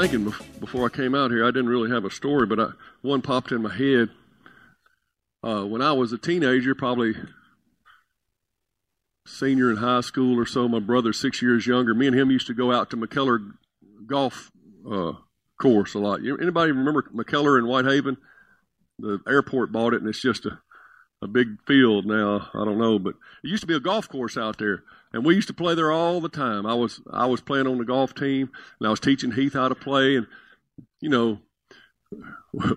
thinking before I came out here, I didn't really have a story, but I, one popped in my head. Uh, when I was a teenager, probably senior in high school or so, my brother, six years younger. Me and him used to go out to McKellar golf uh, course a lot. Anybody remember McKellar in Whitehaven? The airport bought it, and it's just a, a big field now. I don't know, but it used to be a golf course out there, and we used to play there all the time. I was I was playing on the golf team, and I was teaching Heath how to play, and you know,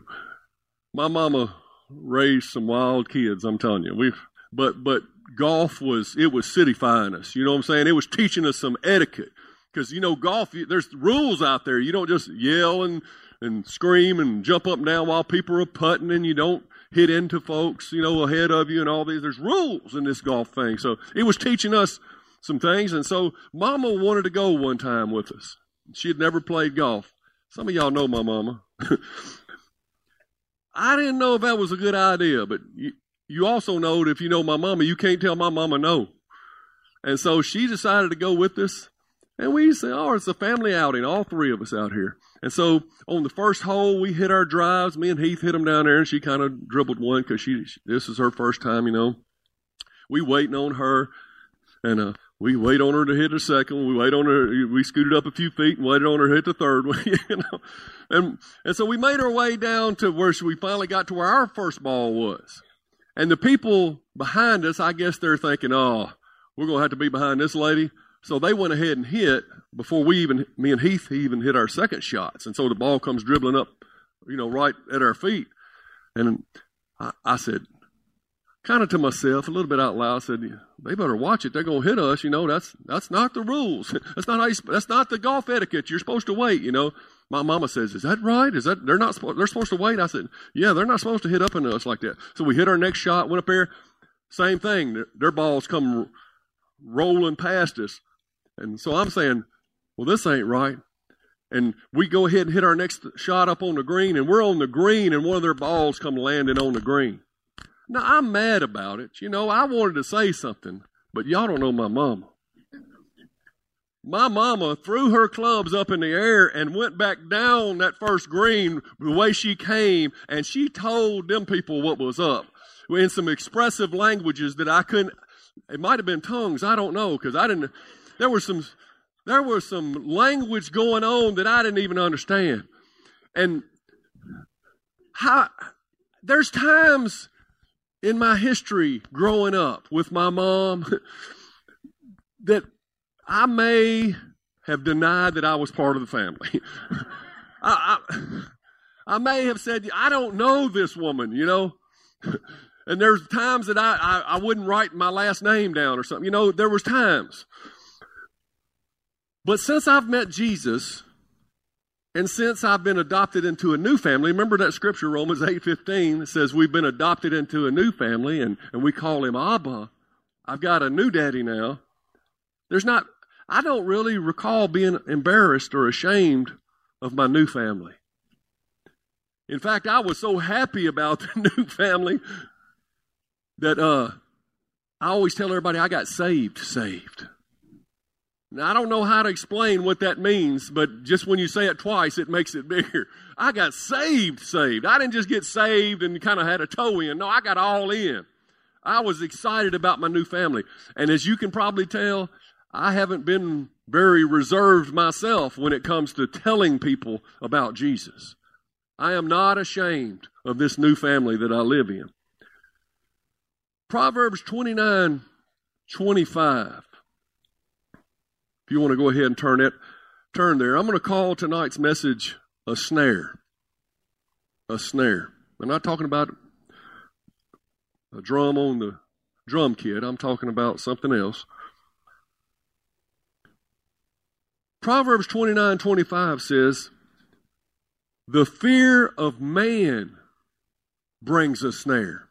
my mama raised some wild kids. I'm telling you, we but but golf was it was cityfying us. You know what I'm saying? It was teaching us some etiquette because you know golf. There's rules out there. You don't just yell and and scream and jump up and down while people are putting, and you don't hit into folks, you know, ahead of you and all these. There's rules in this golf thing. So it was teaching us some things, and so Mama wanted to go one time with us. She had never played golf. Some of y'all know my mama. I didn't know if that was a good idea, but you, you also know that if you know my mama, you can't tell my mama no. And so she decided to go with us. And we said, oh, it's a family outing, all three of us out here. And so on the first hole, we hit our drives. Me and Heath hit them down there, and she kind of dribbled one because she this is her first time, you know. We waiting on her, and uh, we wait on her to hit a second. We wait on her. We scooted up a few feet and waited on her to hit the third one, you know. And and so we made our way down to where we finally got to where our first ball was. And the people behind us, I guess they're thinking, oh, we're going to have to be behind this lady. So they went ahead and hit before we even, me and Heath even hit our second shots. And so the ball comes dribbling up, you know, right at our feet. And I, I said, kind of to myself, a little bit out loud, said, they better watch it. They're going to hit us. You know, that's, that's not the rules. That's not how you, that's not the golf etiquette. You're supposed to wait, you know. My mama says, "Is that right? Is that they're not? They're supposed to wait?" I said, "Yeah, they're not supposed to hit up into us like that." So we hit our next shot, went up there, same thing. Their, their balls come rolling past us, and so I'm saying, "Well, this ain't right." And we go ahead and hit our next shot up on the green, and we're on the green, and one of their balls come landing on the green. Now I'm mad about it. You know, I wanted to say something, but y'all don't know my mama. My mama threw her clubs up in the air and went back down that first green the way she came, and she told them people what was up in some expressive languages that I couldn't. It might have been tongues. I don't know because I didn't. There was some. There was some language going on that I didn't even understand, and how. There's times in my history growing up with my mom that I may have denied that I was part of the family. I, I, I may have said, I don't know this woman, you know. and there's times that I, I, I wouldn't write my last name down or something. You know, there was times. But since I've met Jesus, and since I've been adopted into a new family, remember that scripture, Romans 8.15, that says we've been adopted into a new family and, and we call him Abba. I've got a new daddy now. There's not, I don't really recall being embarrassed or ashamed of my new family. In fact, I was so happy about the new family that uh, I always tell everybody I got saved, saved. Now, I don't know how to explain what that means, but just when you say it twice, it makes it bigger. I got saved, saved. I didn't just get saved and kind of had a toe in. No, I got all in. I was excited about my new family. And as you can probably tell, I haven't been very reserved myself when it comes to telling people about Jesus. I am not ashamed of this new family that I live in. Proverbs 29 25. You want to go ahead and turn it, turn there. I'm going to call tonight's message a snare. A snare. I'm not talking about a drum on the drum kit. I'm talking about something else. Proverbs 29 25 says, The fear of man brings a snare.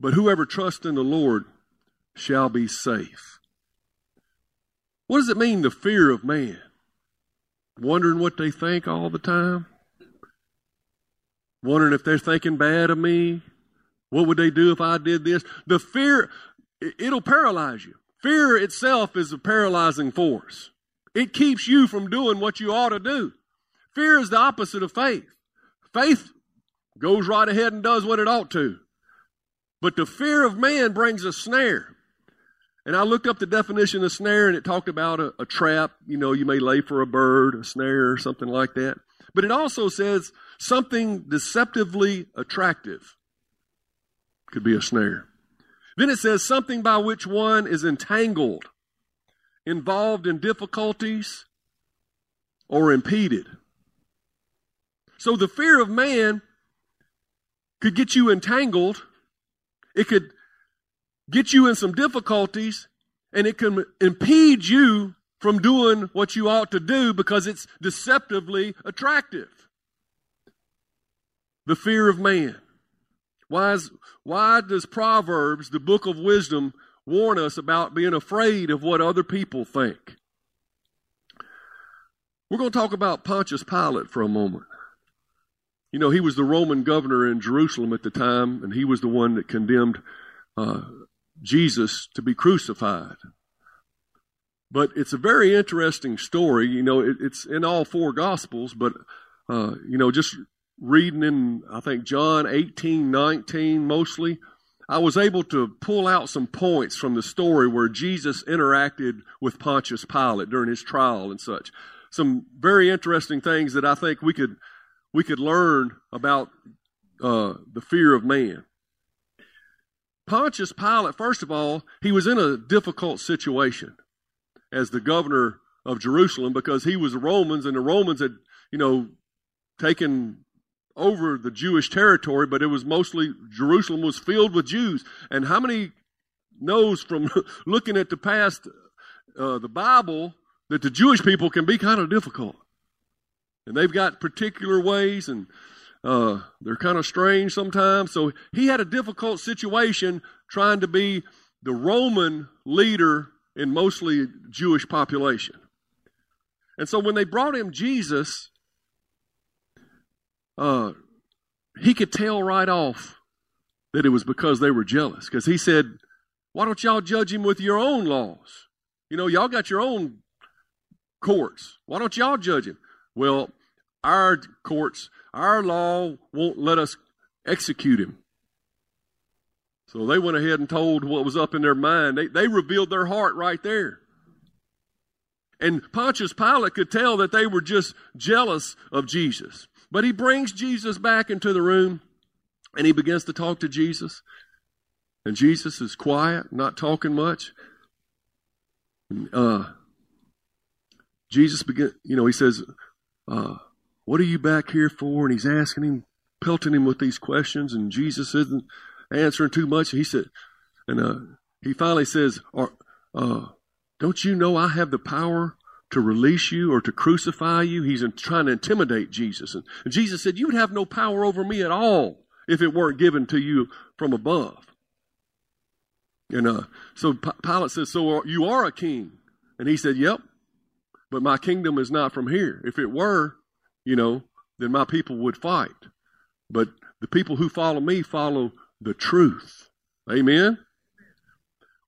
But whoever trusts in the Lord shall be safe. What does it mean, the fear of man? Wondering what they think all the time? Wondering if they're thinking bad of me? What would they do if I did this? The fear, it'll paralyze you. Fear itself is a paralyzing force. It keeps you from doing what you ought to do. Fear is the opposite of faith. Faith goes right ahead and does what it ought to. But the fear of man brings a snare. And I looked up the definition of snare and it talked about a, a, trap, you know, you may lay for a bird, a snare, or something like that. But it also says something deceptively attractive could be a snare. Then it says something by which one is entangled, involved in difficulties, or impeded. So the fear of man could get you entangled. It could get you in some difficulties and it can impede you from doing what you ought to do because it's deceptively attractive. The fear of man. Why, is, why does Proverbs, the book of wisdom, warn us about being afraid of what other people think? We're going to talk about Pontius Pilate for a moment. You know, he was the Roman governor in Jerusalem at the time, and he was the one that condemned uh, Jesus to be crucified. But it's a very interesting story. You know, it, it's in all four Gospels, but, uh, you know, just reading in, I think, John 18, 19 mostly, I was able to pull out some points from the story where Jesus interacted with Pontius Pilate during his trial and such. Some very interesting things that I think we could we could learn about uh, the fear of man. Pontius Pilate, first of all, he was in a difficult situation as the governor of Jerusalem because he was the Romans and the Romans had, you know, taken over the Jewish territory, but it was mostly Jerusalem was filled with Jews. And how many knows from looking at the past, uh, the Bible, that the Jewish people can be kind of difficult, and they've got particular ways and uh, they're kind of strange sometimes. So he had a difficult situation trying to be the Roman leader in mostly Jewish population. And so when they brought him Jesus, uh, he could tell right off that it was because they were jealous. Because he said, Why don't y'all judge him with your own laws? You know, y'all got your own courts. Why don't y'all judge him? Well, our courts, our law won't let us execute him. So they went ahead and told what was up in their mind. They, they revealed their heart right there. And Pontius Pilate could tell that they were just jealous of Jesus. But he brings Jesus back into the room and he begins to talk to Jesus. And Jesus is quiet, not talking much. And, uh, Jesus begin, you know, he says, uh, what are you back here for? And he's asking him, pelting him with these questions, and Jesus isn't answering too much. He said, and uh, he finally says, uh, Don't you know I have the power to release you or to crucify you? He's trying to intimidate Jesus. And, and Jesus said, You'd have no power over me at all if it weren't given to you from above. And uh, so P- Pilate says, So you are a king? And he said, Yep, but my kingdom is not from here. If it were, you know, then my people would fight. But the people who follow me follow the truth. Amen?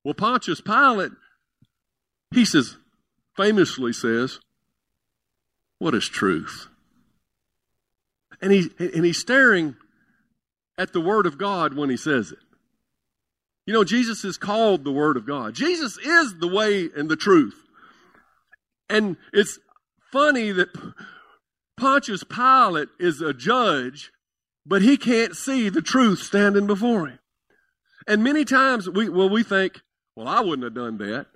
Well, Pontius Pilate, he says, famously says, What is truth? And, he, and he's staring at the Word of God when he says it. You know, Jesus is called the Word of God. Jesus is the way and the truth. And it's funny that Pontius Pilate is a judge, but he can't see the truth standing before him. And many times we, well, we think, well, I wouldn't have done that.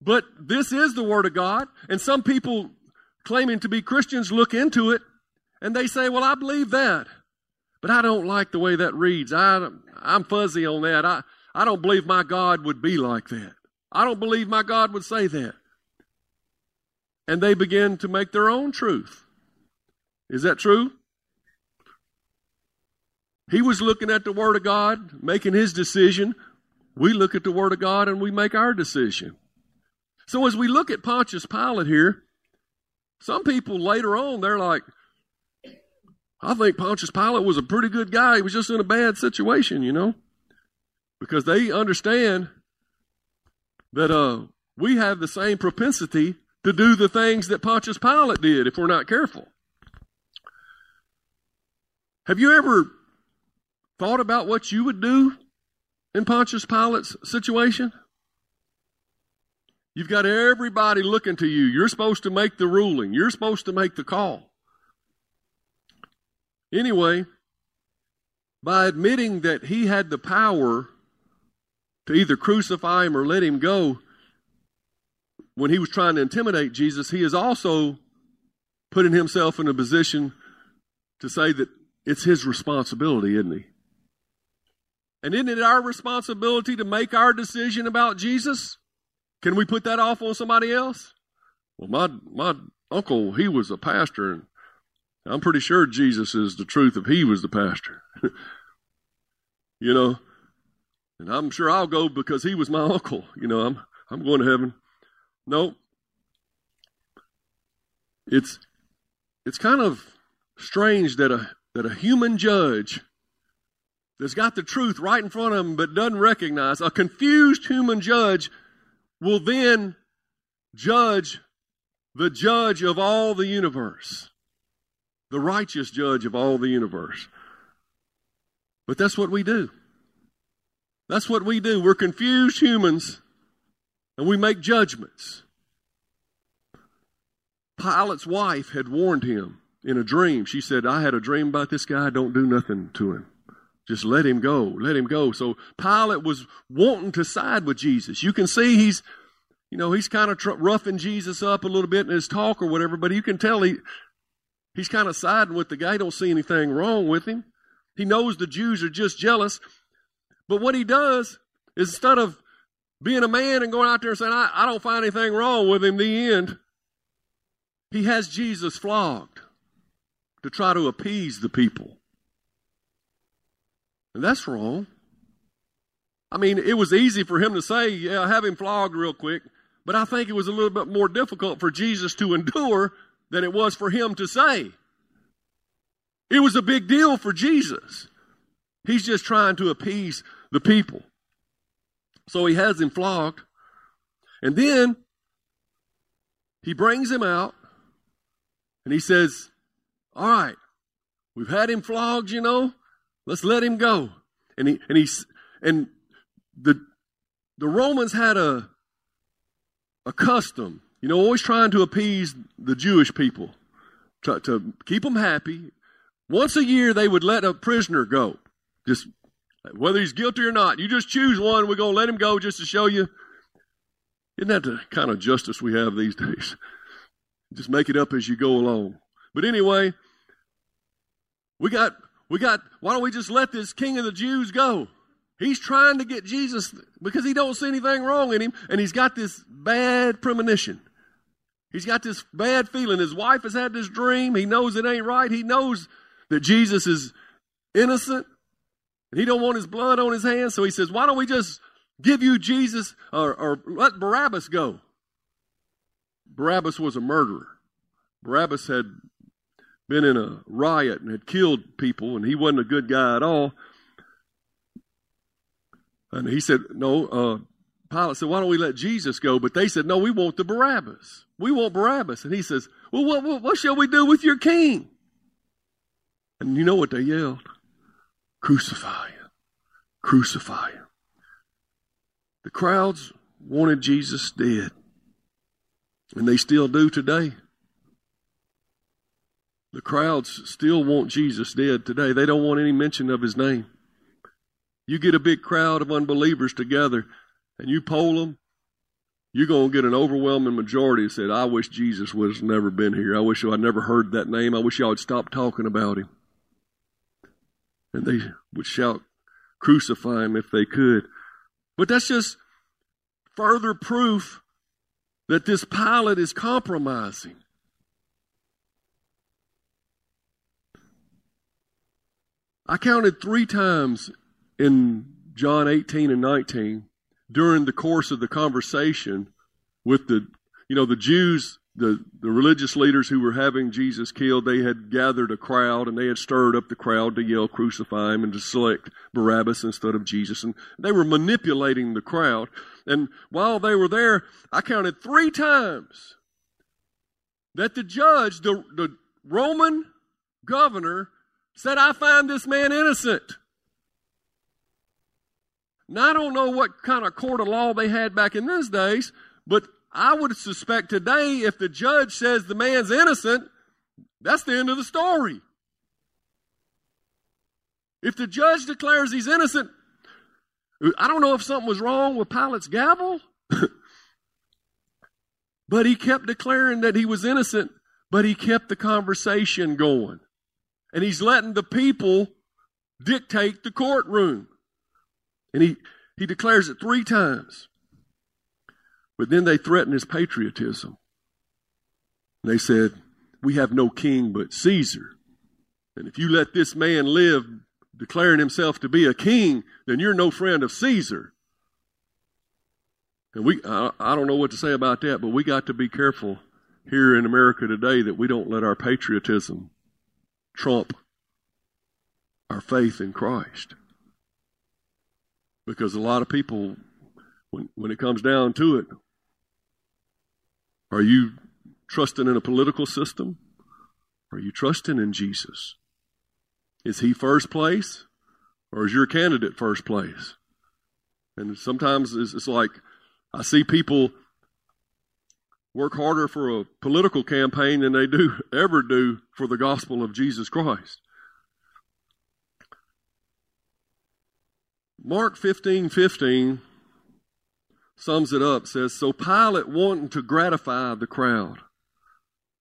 But this is the Word of God, and some people claiming to be Christians look into it and they say, well, I believe that, but I don't like the way that reads. I, I'm fuzzy on that. I, I don't believe my God would be like that. I don't believe my God would say that. And they begin to make their own truth. Is that true? He was looking at the Word of God, making his decision. We look at the Word of God and we make our decision. So as we look at Pontius Pilate here, some people later on, they're like, I think Pontius Pilate was a pretty good guy. He was just in a bad situation, you know, because they understand that uh, we have the same propensity to do the things that Pontius Pilate did if we're not careful. Have you ever thought about what you would do in Pontius Pilate's situation? You've got everybody looking to you. You're supposed to make the ruling. You're supposed to make the call. Anyway, by admitting that he had the power to either crucify him or let him go when he was trying to intimidate Jesus, he is also putting himself in a position to say that it's his responsibility, isn't he? And isn't it our responsibility to make our decision about Jesus? Can we put that off on somebody else? Well, my my uncle, he was a pastor, and I'm pretty sure Jesus is the truth if he was the pastor. you know, and I'm sure I'll go because he was my uncle. You know, I'm I'm going to heaven. No, it's it's kind of strange that a that a human judge that's got the truth right in front of him but doesn't recognize, a confused human judge will then judge the judge of all the universe, the righteous judge of all the universe. But that's what we do. That's what we do. We're confused humans and we make judgments. Pilate's wife had warned him in a dream. She said, I had a dream about this guy. Don't do nothing to him. Just let him go. Let him go. So Pilate was wanting to side with Jesus. You can see he's, you know, he's kind of tr- roughing Jesus up a little bit in his talk or whatever, but you can tell he, he's kind of siding with the guy. He don't see anything wrong with him. He knows the Jews are just jealous. But what he does is instead of being a man and going out there and saying, I, I don't find anything wrong with him, the end, he has Jesus flogged to try to appease the people. And that's wrong. I mean, it was easy for him to say, yeah, have him flogged real quick, but I think it was a little bit more difficult for Jesus to endure than it was for him to say. It was a big deal for Jesus. He's just trying to appease the people. So he has him flogged. And then he brings him out and he says, All right, we've had him flogged, you know. Let's let him go. And he and he's and the the Romans had a a custom, you know, always trying to appease the Jewish people, to, to keep them happy. Once a year, they would let a prisoner go, just whether he's guilty or not. You just choose one. We're going to let him go just to show you. Isn't that the kind of justice we have these days? Just make it up as you go along. But anyway, we got we got, why don't we just let this king of the Jews go? He's trying to get Jesus because he don't see anything wrong in him, and he's got this bad premonition. He's got this bad feeling. His wife has had this dream. He knows it ain't right. He knows that Jesus is innocent. And he don't want his blood on his hands. So he says, why don't we just give you Jesus or, or let Barabbas go? Barabbas was a murderer. Barabbas had been in a riot and had killed people, and he wasn't a good guy at all. And he said, No, uh, Pilate said, Why don't we let Jesus go? But they said, No, we want the Barabbas. We want Barabbas. And he says, Well, what, what, what shall we do with your king? And you know what they yelled? Crucify him. Crucify him. The crowds wanted Jesus dead. And they still do today. The crowds still want Jesus dead today. They don't want any mention of his name. You get a big crowd of unbelievers together and you poll them, you're going to get an overwhelming majority that said, I wish Jesus was never been here. I wish I'd never heard that name. I wish y'all would stop talking about him. And they would shout, crucify him if they could. But that's just further proof that this Pilate is compromising. I counted three times in John 18 and 19 during the course of the conversation with the, you know, the Jews, the, the religious leaders who were having Jesus killed, they had gathered a crowd and they had stirred up the crowd to yell, crucify him and to select Barabbas instead of Jesus. And they were manipulating the crowd. And while they were there, I counted three times that the judge, the, the Roman governor, said, I find this man innocent. Now, I don't know what kind of court of law they had back in those days, but I would suspect today if the judge says the man's innocent, that's the end of the story. If the judge declares he's innocent, I don't know if something was wrong with Pilate's gavel, but he kept declaring that he was innocent, but he kept the conversation going. And he's letting the people dictate the courtroom. And he, he declares it three times. But then they threatened his patriotism. They said, We have no king but Caesar. And if you let this man live declaring himself to be a king, then you're no friend of Caesar. And we, I, I don't know what to say about that, but we got to be careful here in America today that we don't let our patriotism trump our faith in Christ. Because a lot of people, when, when it comes down to it, are you trusting in a political system? Are you trusting in Jesus? Is he first place or is your candidate first place? And sometimes it's, like I see people work harder for a political campaign than they do ever do for the gospel of Jesus Christ. Mark 15 15 sums it up, says, So Pilate wanting to gratify the crowd.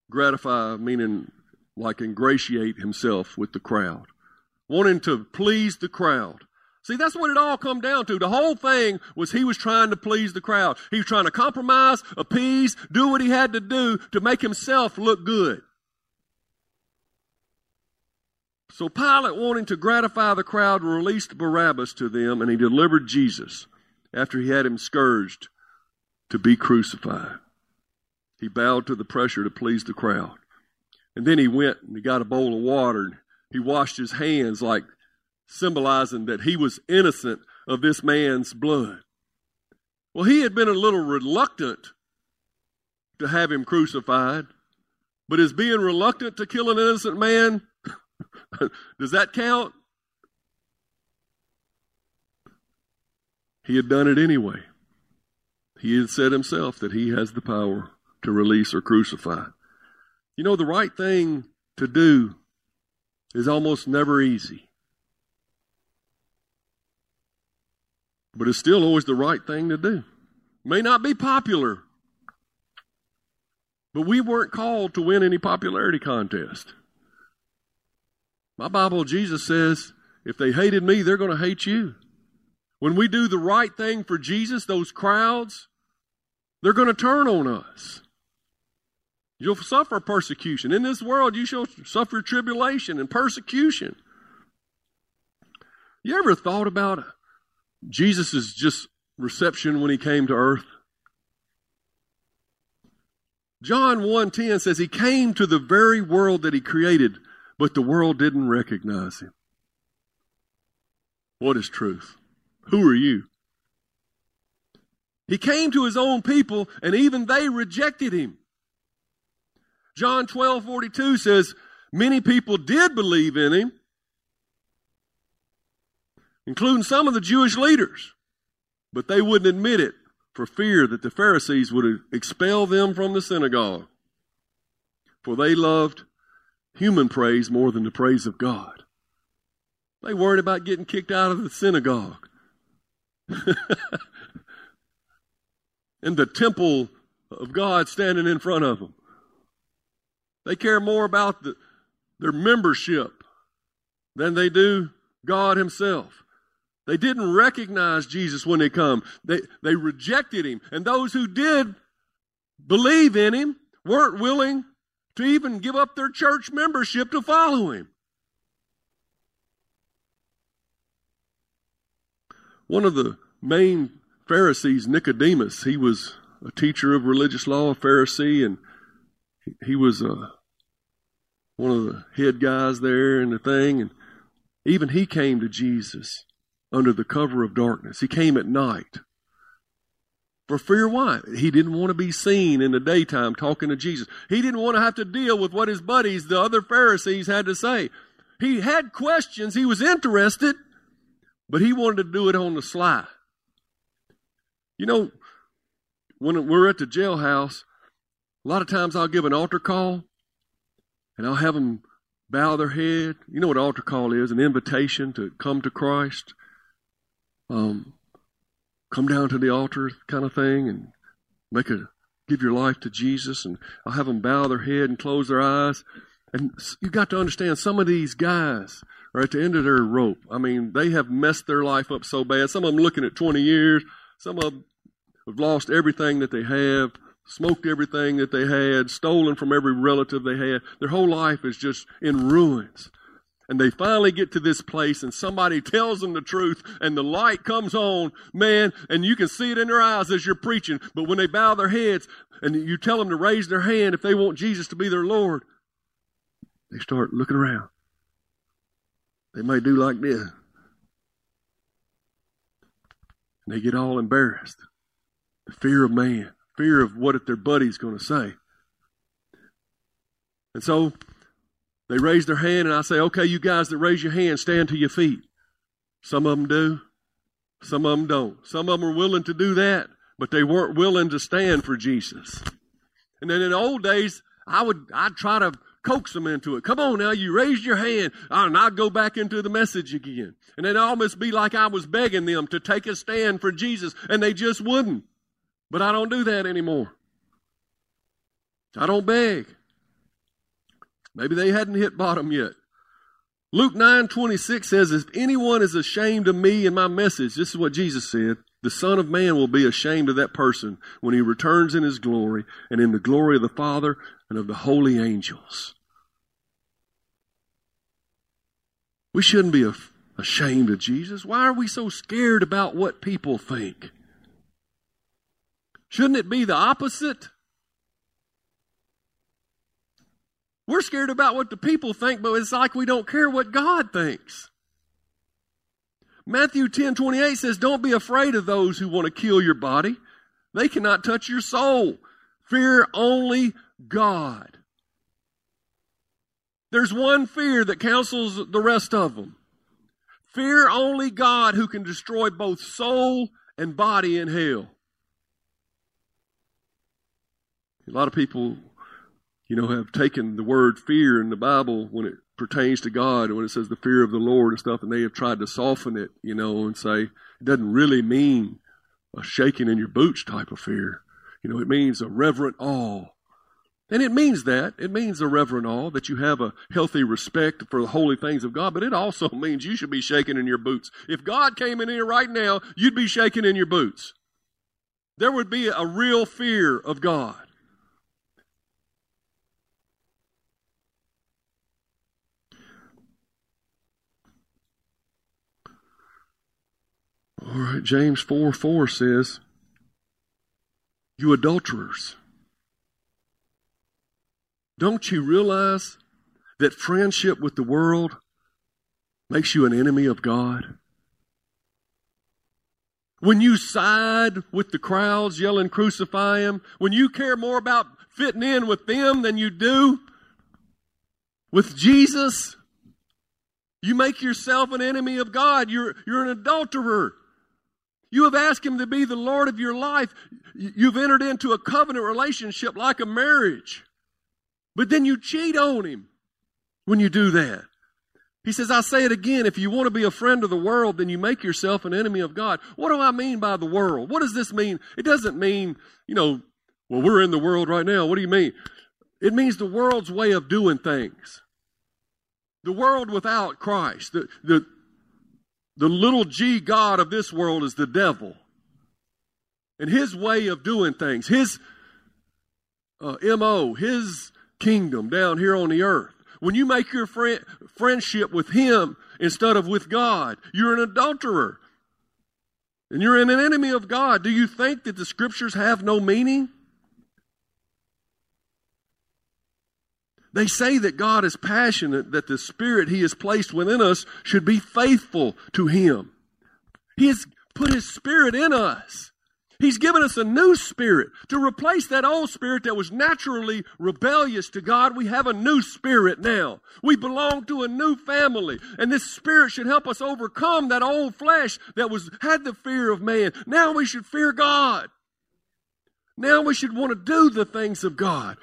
Gratify meaning like ingratiate himself with the crowd. Wanting to please the crowd. See, that's what it all come down to. The whole thing was he was trying to please the crowd. He was trying to compromise, appease, do what he had to do to make himself look good. So Pilate, wanting to gratify the crowd, released Barabbas to them, and he delivered Jesus after he had him scourged to be crucified. He bowed to the pressure to please the crowd. And then he went and he got a bowl of water and he washed his hands like symbolizing that he was innocent of this man's blood. Well, he had been a little reluctant to have him crucified, but is being reluctant to kill an innocent man, does that count? He had done it anyway. He had said himself that he has the power to release or crucify. You know, the right thing to do is almost never easy. But it's still always the right thing to do. May not be popular, but we weren't called to win any popularity contest. My Bible, Jesus says, if they hated me, they're going to hate you. When we do the right thing for Jesus, those crowds, they're going to turn on us. You'll suffer persecution. In this world, you shall suffer tribulation and persecution. You ever thought about Jesus' just reception when he came to earth? John 1:10 says he came to the very world that he created, but the world didn't recognize him. What is truth? Who are you? He came to his own people, and even they rejected him. John 12 42 says, Many people did believe in him, including some of the Jewish leaders, but they wouldn't admit it for fear that the Pharisees would expel them from the synagogue. For they loved human praise more than the praise of God. They worried about getting kicked out of the synagogue. and the temple of God standing in front of them. They care more about the, their membership than they do God Himself. They didn't recognize Jesus when they come. They, they rejected him. And those who did believe in him weren't willing to even give up their church membership to follow him. One of the main Pharisees, Nicodemus, he was a teacher of religious law, a Pharisee, and he was uh, one of the head guys there in the thing. And even he came to Jesus under the cover of darkness. He came at night. For fear why? He didn't want to be seen in the daytime talking to Jesus. He didn't want to have to deal with what his buddies, the other Pharisees, had to say. He had questions. He was interested, but he wanted to do it on the sly. You know, when we're at the jailhouse, a lot of times I'll give an altar call and I'll have them bow their head. You know what altar call is an invitation to come to Christ. Um, come down to the altar kind of thing and make a give your life to Jesus and I'll have them bow their head and close their eyes. And you got to understand some of these guys are at the end of their rope. I mean, they have messed their life up so bad. Some of them looking at 20 years. Some of them have lost everything that they have, smoked everything that they had, stolen from every relative they had. Their whole life is just in ruins and they finally get to this place and somebody tells them the truth and the light comes on, man, and you can see it in their eyes as you're preaching. But when they bow their heads and you tell them to raise their hand if they want Jesus to be their Lord, they start looking around. They may do like this. And they get all embarrassed. The fear of man, fear of what if their buddy's going to say. And so they raise their hand, and I say, okay, you guys that raise your hand, stand to your feet. Some of them do, some of them don't. Some of them are willing to do that, but they weren't willing to stand for Jesus. And then in the old days, I would I'd try to coax them into it. Come on now, you raised your hand, and I'd go back into the message again. And it'd almost be like I was begging them to take a stand for Jesus, and they just wouldn't. But I don't do that anymore. I don't beg. Maybe they hadn't hit bottom yet. Luke 9 26 says, If anyone is ashamed of me and my message, this is what Jesus said, the Son of Man will be ashamed of that person when he returns in his glory and in the glory of the Father and of the holy angels. We shouldn't be ashamed of Jesus. Why are we so scared about what people think? Shouldn't it be the opposite? We're scared about what the people think, but it's like we don't care what God thinks. Matthew 10 28 says, Don't be afraid of those who want to kill your body. They cannot touch your soul. Fear only God. There's one fear that counsels the rest of them. Fear only God who can destroy both soul and body in hell. A lot of people you know, have taken the word fear in the Bible when it pertains to God, when it says the fear of the Lord and stuff, and they have tried to soften it, you know, and say it doesn't really mean a shaking in your boots type of fear. You know, it means a reverent awe. And it means that. It means a reverent awe, that you have a healthy respect for the holy things of God, but it also means you should be shaking in your boots. If God came in here right now, you'd be shaking in your boots. There would be a real fear of God. All right, James 4 4 says, You adulterers, don't you realize that friendship with the world makes you an enemy of God? When you side with the crowds yelling, crucify him, when you care more about fitting in with them than you do with Jesus, you make yourself an enemy of God. You're, you're an adulterer. You have asked Him to be the Lord of your life. You've entered into a covenant relationship like a marriage. But then you cheat on Him when you do that. He says, I say it again, if you want to be a friend of the world, then you make yourself an enemy of God. What do I mean by the world? What does this mean? It doesn't mean, you know, well, we're in the world right now. What do you mean? It means the world's way of doing things. The world without Christ. The, the, the little g God of this world is the devil. And his way of doing things, his uh, MO, his kingdom down here on the earth. When you make your friend, friendship with him instead of with God, you're an adulterer. And you're an enemy of God. Do you think that the scriptures have no meaning? They say that God is passionate, that the Spirit He has placed within us should be faithful to Him. He has put His Spirit in us. He's given us a new spirit to replace that old spirit that was naturally rebellious to God. We have a new spirit now. We belong to a new family, and this spirit should help us overcome that old flesh that was had the fear of man. Now we should fear God. Now we should want to do the things of God.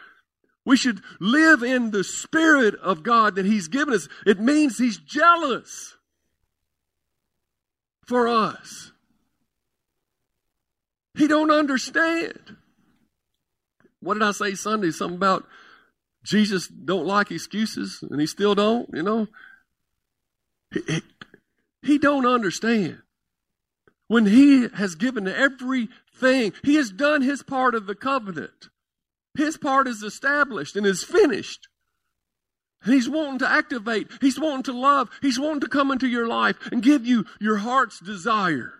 We should live in the spirit of God that he's given us. It means he's jealous for us. He don't understand. What did I say Sunday? Something about Jesus don't like excuses, and he still don't. You know, he, he, he don't understand when he has given everything. He has done his part of the covenant. His part is established and is finished. And he's wanting to activate. He's wanting to love. He's wanting to come into your life and give you your heart's desire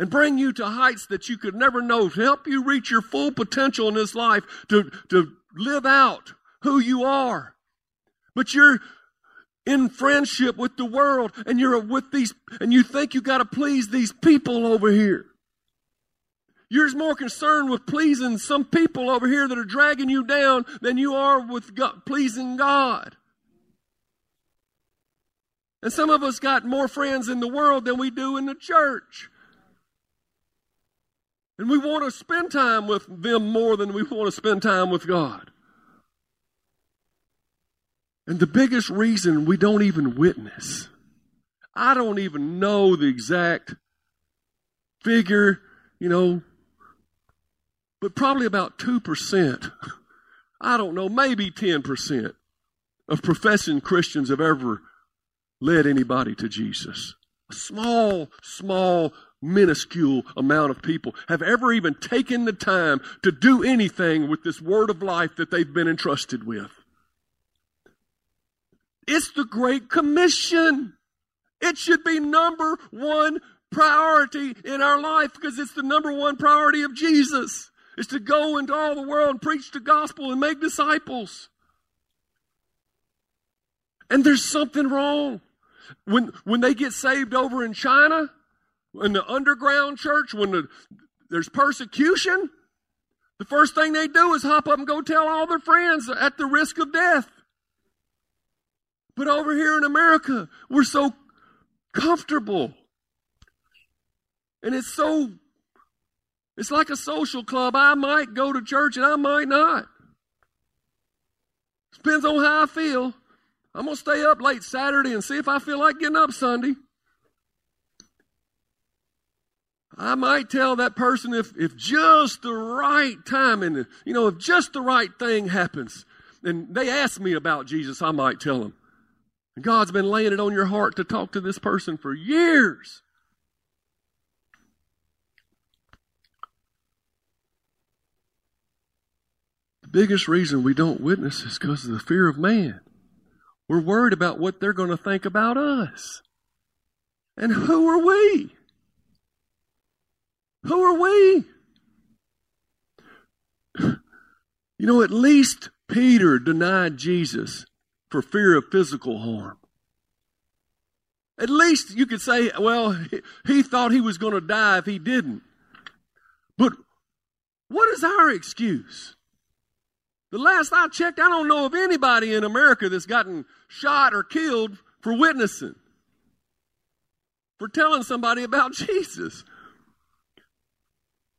and bring you to heights that you could never know to help you reach your full potential in this life to, to live out who you are. But you're in friendship with the world and you're with these, and you think you got to please these people over here. You're more concerned with pleasing some people over here that are dragging you down than you are with God, pleasing God. And some of us got more friends in the world than we do in the church. And we want to spend time with them more than we want to spend time with God. And the biggest reason we don't even witness, I don't even know the exact figure, you know, but probably about 2%, I don't know, maybe 10% of professing Christians have ever led anybody to Jesus. A small, small minuscule amount of people have ever even taken the time to do anything with this word of life that they've been entrusted with. It's the Great Commission. It should be number one priority in our life because it's the number one priority of Jesus. Is to go into all the world and preach the gospel and make disciples. And there's something wrong. When, when they get saved over in China, in the underground church, when the, there's persecution, the first thing they do is hop up and go tell all their friends at the risk of death. But over here in America, we're so comfortable. And it's so, it's like a social club. I might go to church and I might not. Depends on how I feel. I'm going to stay up late Saturday and see if I feel like getting up Sunday. I might tell that person if, if just the right time and, you know, if just the right thing happens and they ask me about Jesus, I might tell them. God's been laying it on your heart to talk to this person for years. The biggest reason we don't witness is because of the fear of man. We're worried about what they're going to think about us. And who are we? Who are we? You know, at least Peter denied Jesus for fear of physical harm. At least you could say, well, he thought he was going to die if he didn't. But what is our excuse? The last I checked, I don't know of anybody in America that's gotten shot or killed for witnessing, for telling somebody about Jesus.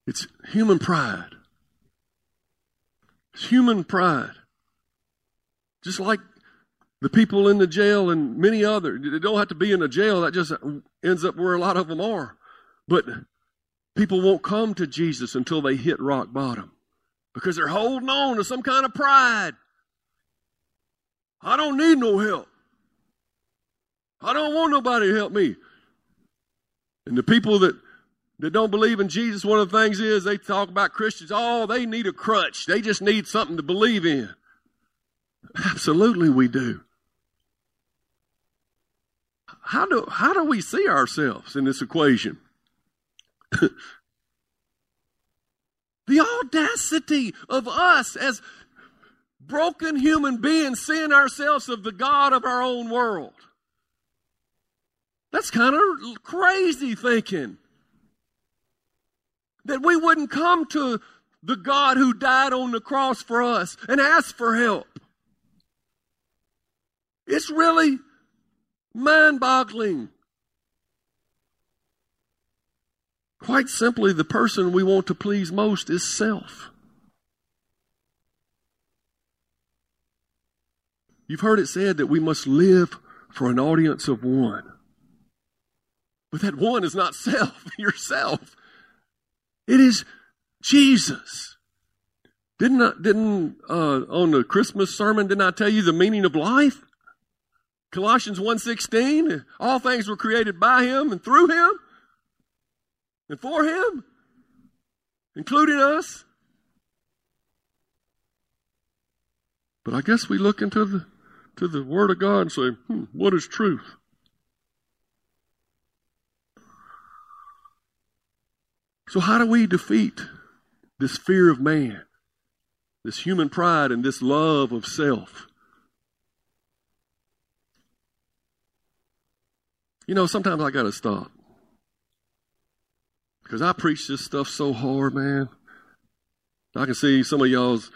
It's human pride. It's human pride. Just like the people in the jail and many others. They don't have to be in a jail. That just ends up where a lot of them are. But people won't come to Jesus until they hit rock bottom because they're holding on to some kind of pride. I don't need no help. I don't want nobody to help me. And the people that, that don't believe in Jesus, one of the things is they talk about Christians, oh, they need a crutch. They just need something to believe in. Absolutely, we do. How do, how do we see ourselves in this equation? the audacity of us as broken human beings seeing ourselves of the God of our own world. That's kind of crazy thinking. That we wouldn't come to the God who died on the cross for us and ask for help. It's really mind boggling. Quite simply, the person we want to please most is self. You've heard it said that we must live for an audience of one. But that one is not self, yourself. It is Jesus. Didn't I, didn't uh, on the Christmas sermon didn't I tell you the meaning of life? Colossians 1:16, all things were created by him and through him and for him, including us. But I guess we look into the to the Word of God and say, hmm, what is truth? So, how do we defeat this fear of man, this human pride, and this love of self? You know, sometimes I got to stop. Because I preach this stuff so hard, man. I can see some of y'all's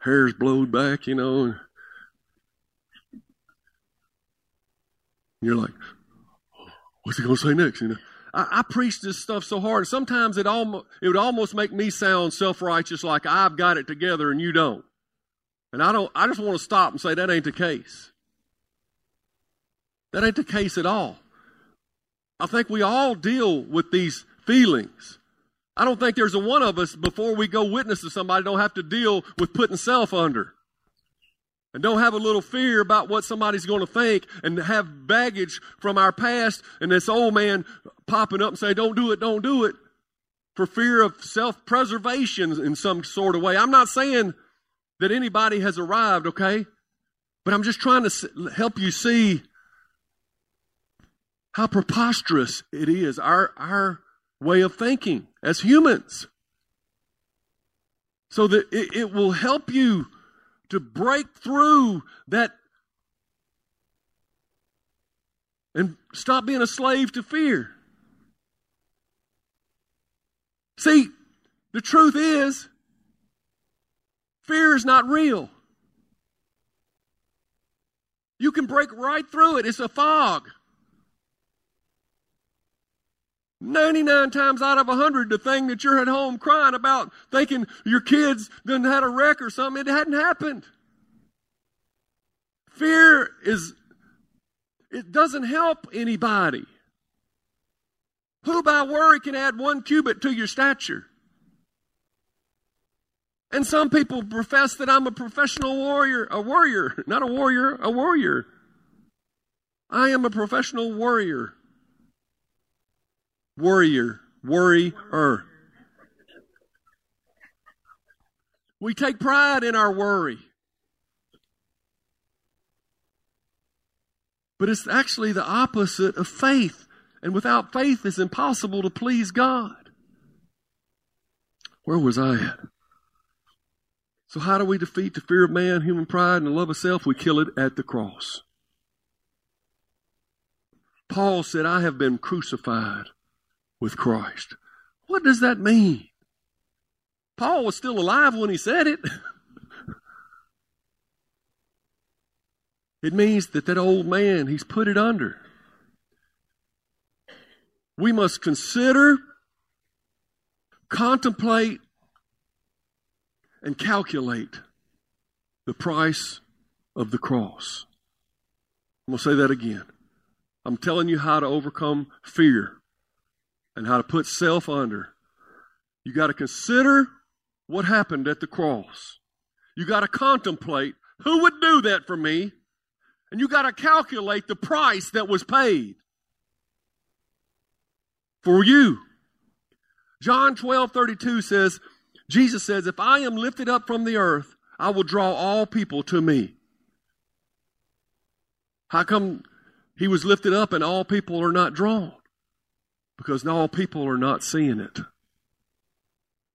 hairs blowed back, you know. You're like, what's he going to say next? You know, I, I preach this stuff so hard. Sometimes it almost it would almost make me sound self righteous, like I've got it together and you don't. And I don't. I just want to stop and say that ain't the case. That ain't the case at all. I think we all deal with these feelings. I don't think there's a one of us before we go witness to somebody don't have to deal with putting self under. And don't have a little fear about what somebody's going to think and have baggage from our past and this old man popping up and say, don't do it, don't do it for fear of self preservation in some sort of way. I'm not saying that anybody has arrived, okay? But I'm just trying to help you see how preposterous it is, our, our way of thinking as humans. So that it, it will help you to break through that and stop being a slave to fear. See, the truth is, fear is not real. You can break right through it. It's a fog. 99 times out of 100, the thing that you're at home crying about, thinking your kids done had a wreck or something, it hadn't happened. Fear is, it doesn't help anybody. Who by worry can add one cubit to your stature? And some people profess that I'm a professional warrior, a warrior, not a warrior, a warrior. I am a professional warrior warrior, worrier. We take pride in our worry. But it's actually the opposite of faith. And without faith, it's impossible to please God. Where was I at? So, how do we defeat the fear of man, human pride, and the love of self? We kill it at the cross. Paul said, I have been crucified with Christ. What does that mean? Paul was still alive when he said it. it means that that old man, he's put it under. We must consider, contemplate, and calculate the price of the cross. I'm going to say that again. I'm telling you how to overcome fear and how to put self under. You got to consider what happened at the cross. You got to contemplate who would do that for me, and you got to calculate the price that was paid. For you. John 12, 32 says, Jesus says, If I am lifted up from the earth, I will draw all people to me. How come he was lifted up and all people are not drawn? Because all people are not seeing it.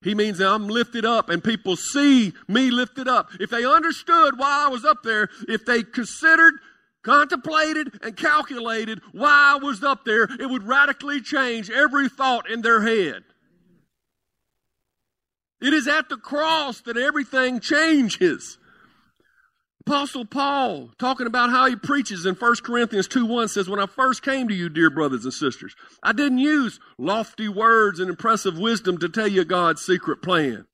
He means that I'm lifted up and people see me lifted up. If they understood why I was up there, if they considered, contemplated, and calculated why I was up there, it would radically change every thought in their head. It is at the cross that everything changes. Apostle Paul, talking about how he preaches in 1 Corinthians 2 1 says, When I first came to you, dear brothers and sisters, I didn't use lofty words and impressive wisdom to tell you God's secret plan.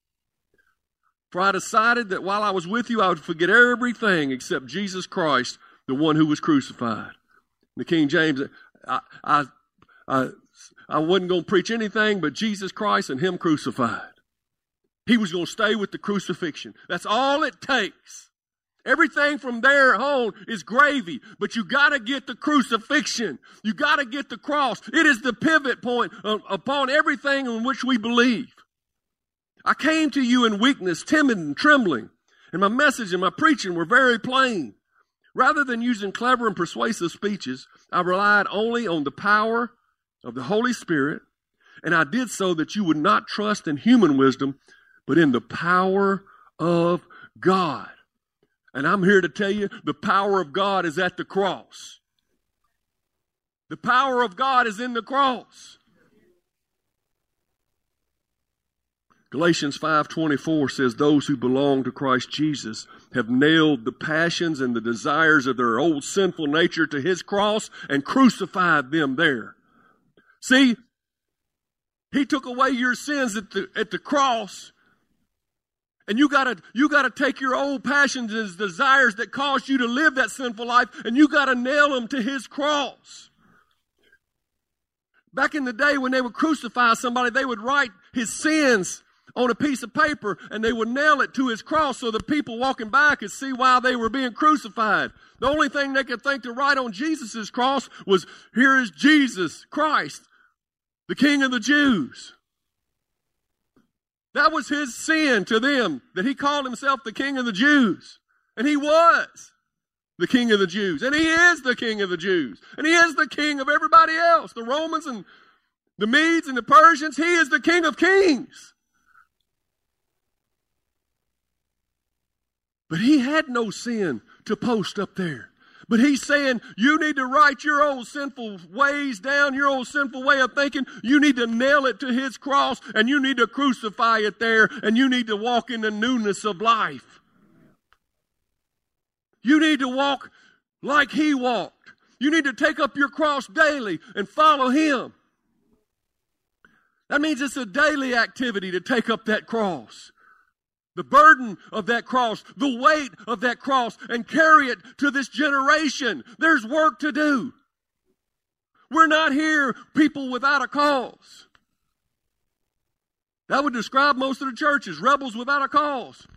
For I decided that while I was with you, I would forget everything except Jesus Christ, the one who was crucified. The King James, I, I, I, I wasn't going to preach anything but Jesus Christ and Him crucified. He was going to stay with the crucifixion. That's all it takes. Everything from there on is gravy, but you got to get the crucifixion. You got to get the cross. It is the pivot point upon everything in which we believe. I came to you in weakness, timid and trembling, and my message and my preaching were very plain. Rather than using clever and persuasive speeches, I relied only on the power of the Holy Spirit, and I did so that you would not trust in human wisdom, but in the power of God. And I'm here to tell you the power of God is at the cross. The power of God is in the cross. Galatians 5:24 says those who belong to Christ Jesus have nailed the passions and the desires of their old sinful nature to his cross and crucified them there. See, he took away your sins at the, at the cross and you gotta, you gotta take your old passions and desires that caused you to live that sinful life and you gotta nail them to his cross. Back in the day when they would crucify somebody, they would write his sins on a piece of paper and they would nail it to his cross so the people walking by could see why they were being crucified. The only thing they could think to write on Jesus' cross was, here is Jesus Christ, the King of the Jews. That was his sin to them, that he called himself the king of the Jews. And he was the king of the Jews. And he is the king of the Jews. And he is the king of everybody else, the Romans and the Medes and the Persians. He is the king of kings. But he had no sin to post up there. But he's saying you need to write your old sinful ways down, your old sinful way of thinking. You need to nail it to his cross and you need to crucify it there and you need to walk in the newness of life. You need to walk like he walked. You need to take up your cross daily and follow him. That means it's a daily activity to take up that cross the burden of that cross, the weight of that cross, and carry it to this generation. There's work to do. We're not here people without a cause. That would describe most of the churches, rebels without a cause.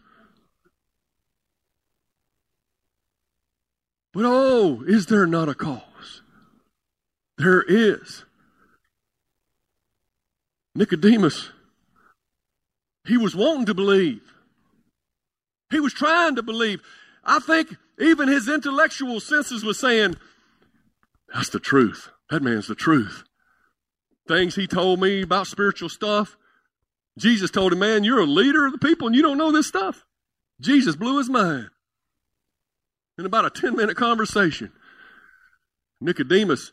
But oh, is there not a cause? There is. Nicodemus, he was wanting to believe. He was trying to believe. I think even his intellectual senses were saying, That's the truth. That man's the truth. Things he told me about spiritual stuff. Jesus told him, Man, you're a leader of the people and you don't know this stuff. Jesus blew his mind in about a 10 minute conversation. Nicodemus,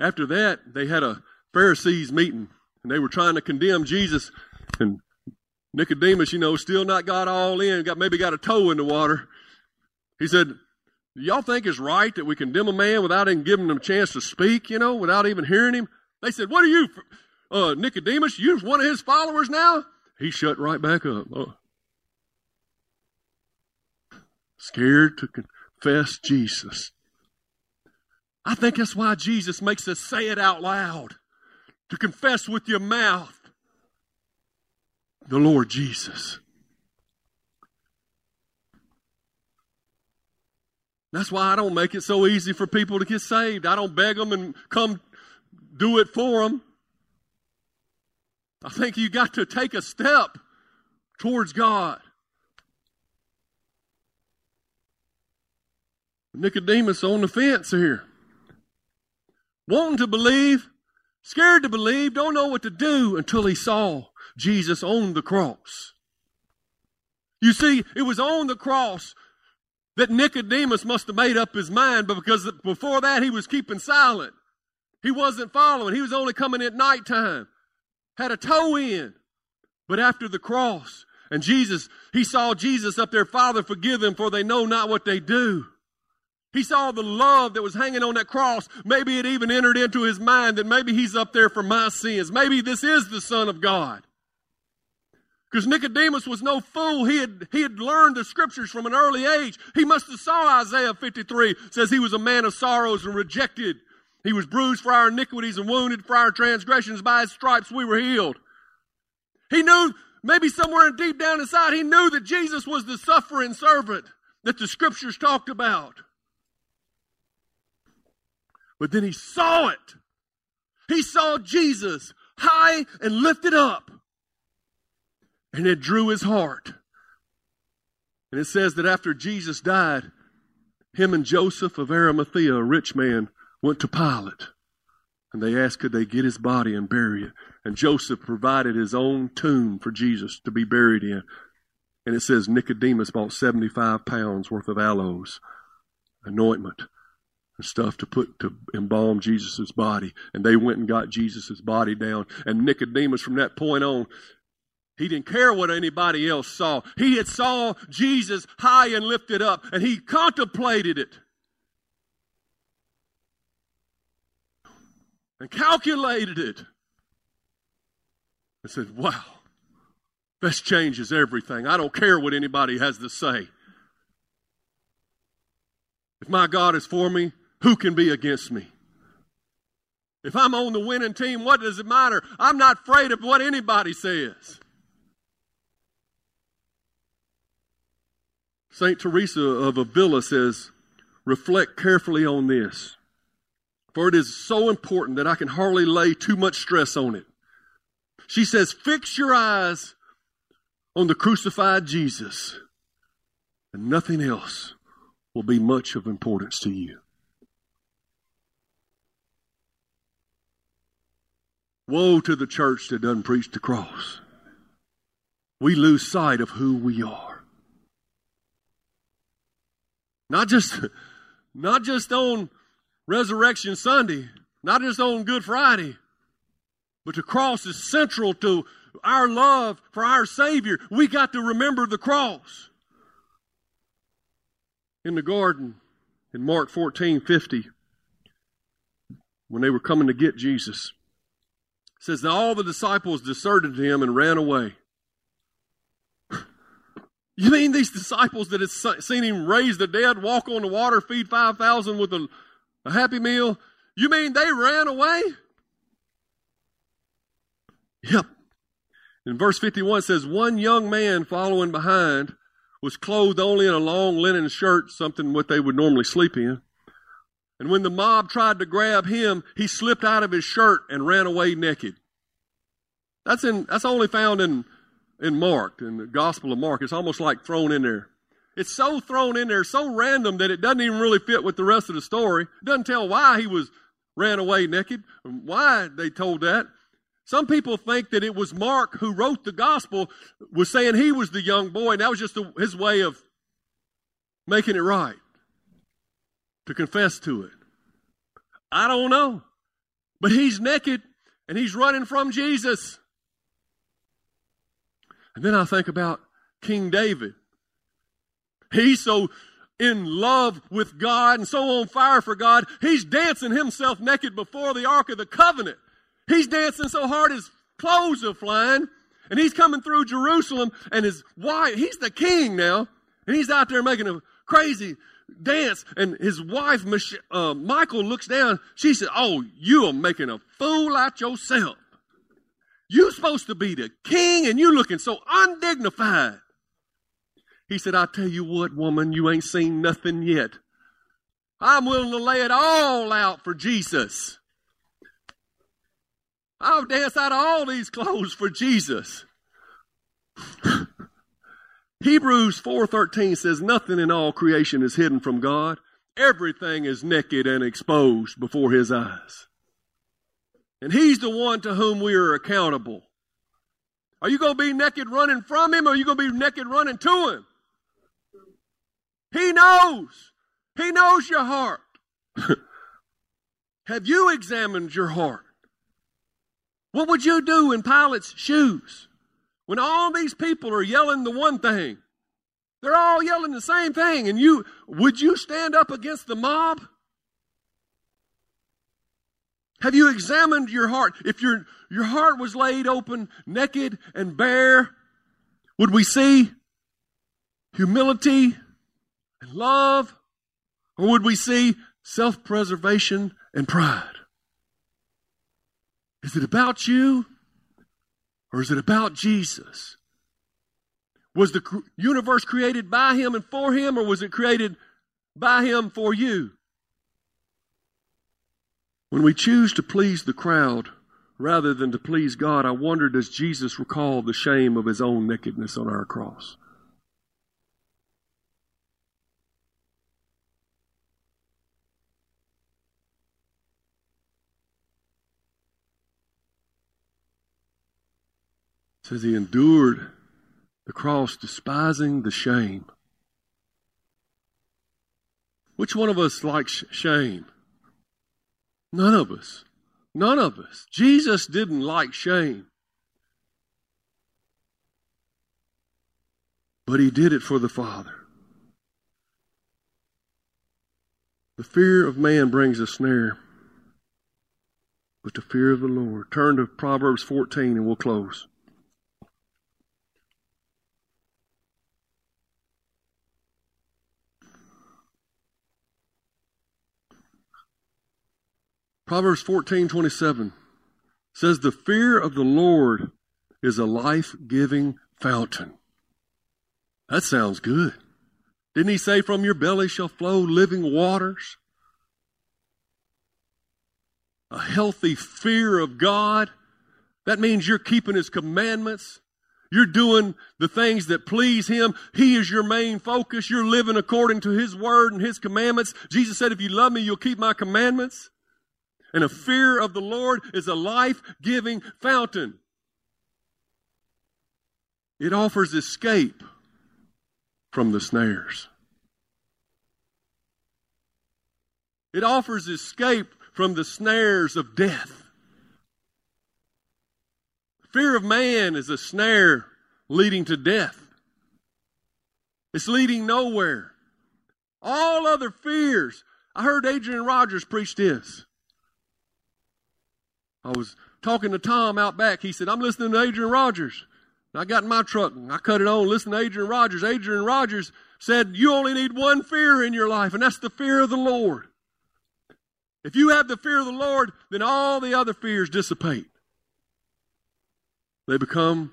after that, they had a Pharisees meeting and they were trying to condemn Jesus. And Nicodemus, you know, still not got all in, got maybe got a toe in the water. He said, Y'all think it's right that we condemn a man without even giving him a chance to speak, you know, without even hearing him? They said, What are you, uh, Nicodemus? You're one of his followers now? He shut right back up. Oh. Scared to confess Jesus. I think that's why Jesus makes us say it out loud. To confess with your mouth the Lord Jesus. That's why I don't make it so easy for people to get saved. I don't beg them and come do it for them. I think you got to take a step towards God. Nicodemus on the fence here. Wanting to believe, scared to believe, don't know what to do until he saw Jesus on the cross. You see, it was on the cross that Nicodemus must have made up his mind, but because before that he was keeping silent. He wasn't following. He was only coming at nighttime. Had a toe in. But after the cross, and Jesus, he saw Jesus up there, Father, forgive them, for they know not what they do. He saw the love that was hanging on that cross. Maybe it even entered into his mind that maybe he's up there for my sins. Maybe this is the Son of God. Because Nicodemus was no fool. He had, he had learned the scriptures from an early age. He must have saw Isaiah 53 says he was a man of sorrows and rejected. He was bruised for our iniquities and wounded for our transgressions. By his stripes we were healed. He knew, maybe somewhere deep down inside, he knew that Jesus was the suffering servant that the scriptures talked about. But then he saw it. He saw Jesus high and lifted up. And it drew his heart. And it says that after Jesus died, him and Joseph of Arimathea, a rich man, went to Pilate. And they asked could they get his body and bury it. And Joseph provided his own tomb for Jesus to be buried in. And it says Nicodemus bought 75 pounds worth of aloes, anointment, and stuff to put to embalm Jesus' body. And they went and got Jesus' body down. And Nicodemus, from that point on, he didn't care what anybody else saw. He had saw Jesus high and lifted up, and he contemplated it. And calculated it. And said, wow, this changes everything. I don't care what anybody has to say. If my God is for me, who can be against me? If I'm on the winning team, what does it matter? I'm not afraid of what anybody says. St. Teresa of Avila says, reflect carefully on this, for it is so important that I can hardly lay too much stress on it. She says, fix your eyes on the crucified Jesus, and nothing else will be much of importance to you. Woe to the church that doesn't preach the cross. We lose sight of who we are. Not just, not just on Resurrection Sunday, not just on Good Friday, but the cross is central to our love for our Savior. We got to remember the cross. In the garden, in Mark 14 50, when they were coming to get Jesus, says that all the disciples deserted him and ran away. You mean these disciples that had seen him raise the dead, walk on the water, feed 5,000 with a, a happy meal? You mean they ran away? Yep. In verse 51 says, One young man following behind was clothed only in a long linen shirt, something what they would normally sleep in. And when the mob tried to grab him, he slipped out of his shirt and ran away naked. That's in that's only found in in Mark, in the Gospel of Mark. It's almost like thrown in there. It's so thrown in there, so random that it doesn't even really fit with the rest of the story. It doesn't tell why he was ran away naked, why they told that. Some people think that it was Mark who wrote the gospel was saying he was the young boy, and that was just his way of making it right to confess to it. I don't know. But he's naked and he's running from Jesus. And then I think about King David. He's so in love with God and so on fire for God, he's dancing himself naked before the Ark of the Covenant. He's dancing so hard his clothes are flying. And he's coming through Jerusalem and his wife, he's the king now. And he's out there making a crazy dance, and his wife, uh, Michal, looks down. She said, Oh, you are making a fool out yourself. You're supposed to be the king, and you're looking so undignified. He said, I tell you what, woman, you ain't seen nothing yet. I'm willing to lay it all out for Jesus. I'll dance out of all these clothes for Jesus. Hebrews 4:13 says nothing in all creation is hidden from God. Everything is naked and exposed before his eyes. And he's the one to whom we are accountable. Are you going to be naked running from him or are you going to be naked running to him? He knows. He knows your heart. Have you examined your heart? What would you do in Pilate's shoes? When all these people are yelling the one thing, they're all yelling the same thing, and you would you stand up against the mob? Have you examined your heart? If your your heart was laid open, naked and bare, would we see humility and love? Or would we see self preservation and pride? Is it about you or is it about Jesus? Was the universe created by him and for him, or was it created by him for you? When we choose to please the crowd rather than to please God, I wonder does Jesus recall the shame of his own nakedness on our cross? Says he endured the cross, despising the shame. Which one of us likes shame? None of us. None of us. Jesus didn't like shame. But he did it for the Father. The fear of man brings a snare, but the fear of the Lord. Turn to Proverbs 14 and we'll close. Proverbs 14, 27 says, The fear of the Lord is a life giving fountain. That sounds good. Didn't he say, From your belly shall flow living waters? A healthy fear of God. That means you're keeping his commandments. You're doing the things that please him. He is your main focus. You're living according to his word and his commandments. Jesus said, If you love me, you'll keep my commandments. And a fear of the Lord is a life giving fountain. It offers escape from the snares. It offers escape from the snares of death. Fear of man is a snare leading to death. It's leading nowhere. All other fears. I heard Adrian Rogers preach this. I was talking to Tom out back. He said, I'm listening to Adrian Rogers. And I got in my truck and I cut it on, listened to Adrian Rogers. Adrian Rogers said, You only need one fear in your life, and that's the fear of the Lord. If you have the fear of the Lord, then all the other fears dissipate. They become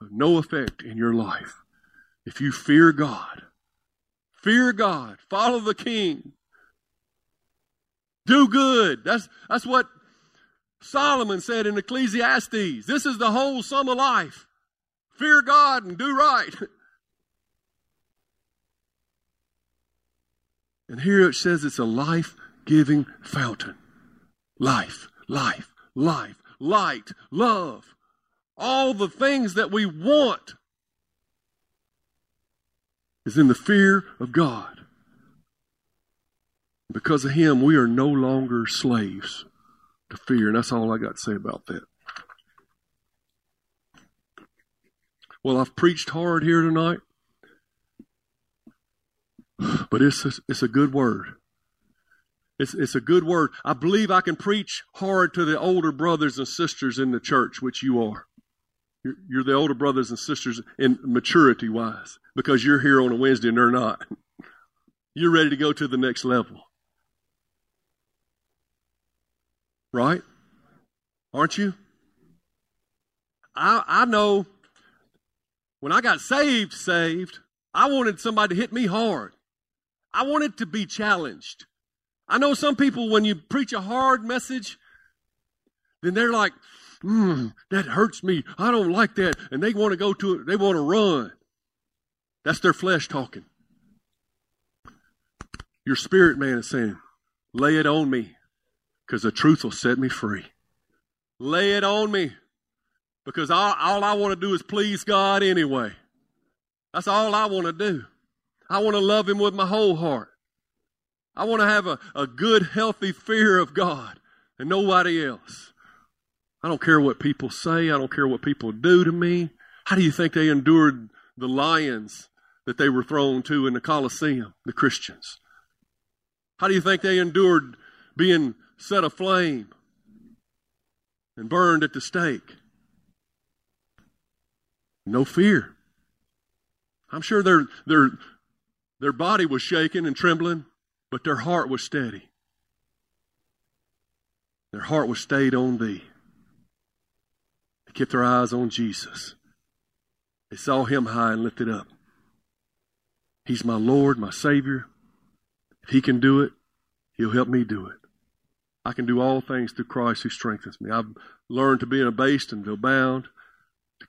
of no effect in your life. If you fear God, fear God, follow the King, do good. That's, that's what Solomon said in Ecclesiastes, this is the whole sum of life. Fear God and do right. And here it says it's a life giving fountain. Life, life, life, light, love. All the things that we want is in the fear of God. Because of Him, we are no longer slaves to fear. And that's all I got to say about that. Well, I've preached hard here tonight, but it's a, it's a good word. It's, it's a good word. I believe I can preach hard to the older brothers and sisters in the church, which you are. You're, you're the older brothers and sisters in maturity wise because you're here on a Wednesday and they're not. You're ready to go to the next level. Right? Aren't you? I, I know when I got saved, saved, I wanted somebody to hit me hard. I wanted to be challenged. I know some people, when you preach a hard message, then they're like, mm, that hurts me. I don't like that. And they want to go to it. They want to run. That's their flesh talking. Your spirit man is saying, lay it on me because the truth will set me free. Lay it on me because all, all I want to do is please God anyway. That's all I want to do. I want to love Him with my whole heart. I want to have a, a good, healthy fear of God and nobody else. I don't care what people say. I don't care what people do to me. How do you think they endured the lions that they were thrown to in the Colosseum, the Christians? How do you think they endured being set aflame and burned at the stake? No fear. I'm sure their, their, their body was shaking and trembling, but their heart was steady. Their heart was stayed on thee. They kept their eyes on Jesus. They saw him high and lifted up. He's my Lord, my Savior. If he can do it, he'll help me do it. I can do all things through Christ who strengthens me. I've learned to be abased and bound,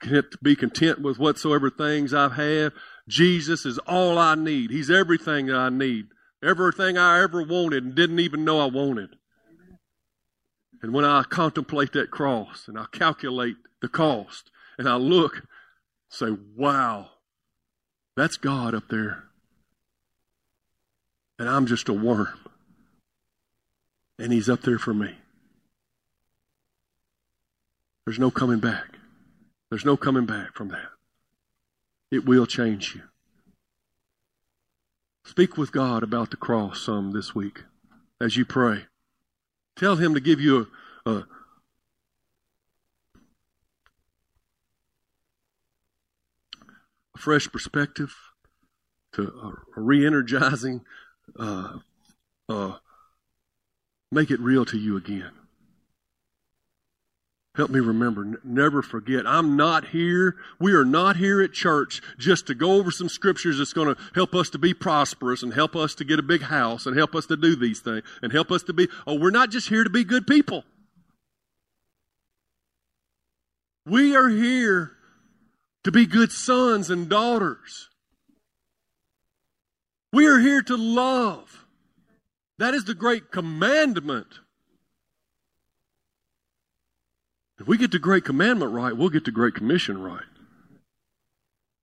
to be content with whatsoever things I have. Jesus is all I need. He's everything that I need. Everything I ever wanted and didn't even know I wanted. And when I contemplate that cross and I calculate the cost and I look, say, wow, that's God up there. And I'm just a worm. And He's up there for me. There's no coming back. There's no coming back from that. It will change you. Speak with God about the cross some this week as you pray. Tell Him to give you a, a fresh perspective, to a, re energizing, uh, uh, make it real to you again. Help me remember, never forget. I'm not here. We are not here at church just to go over some scriptures that's going to help us to be prosperous and help us to get a big house and help us to do these things and help us to be, oh, we're not just here to be good people. We are here to be good sons and daughters. We are here to love. That is the great commandment. If we get the Great Commandment right, we'll get the Great Commission right.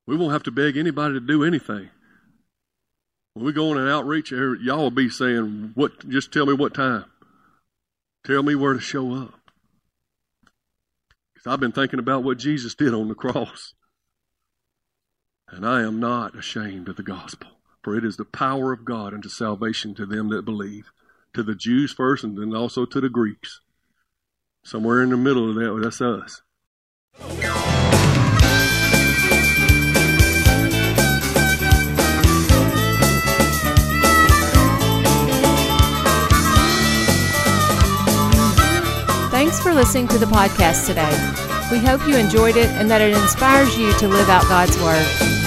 We won't have to beg anybody to do anything. When we go on an outreach, er, y'all will be saying, "What? Just tell me what time. Tell me where to show up." Because I've been thinking about what Jesus did on the cross, and I am not ashamed of the gospel, for it is the power of God unto salvation to them that believe, to the Jews first, and then also to the Greeks. Somewhere in the middle of that, that's us. Thanks for listening to the podcast today. We hope you enjoyed it and that it inspires you to live out God's Word.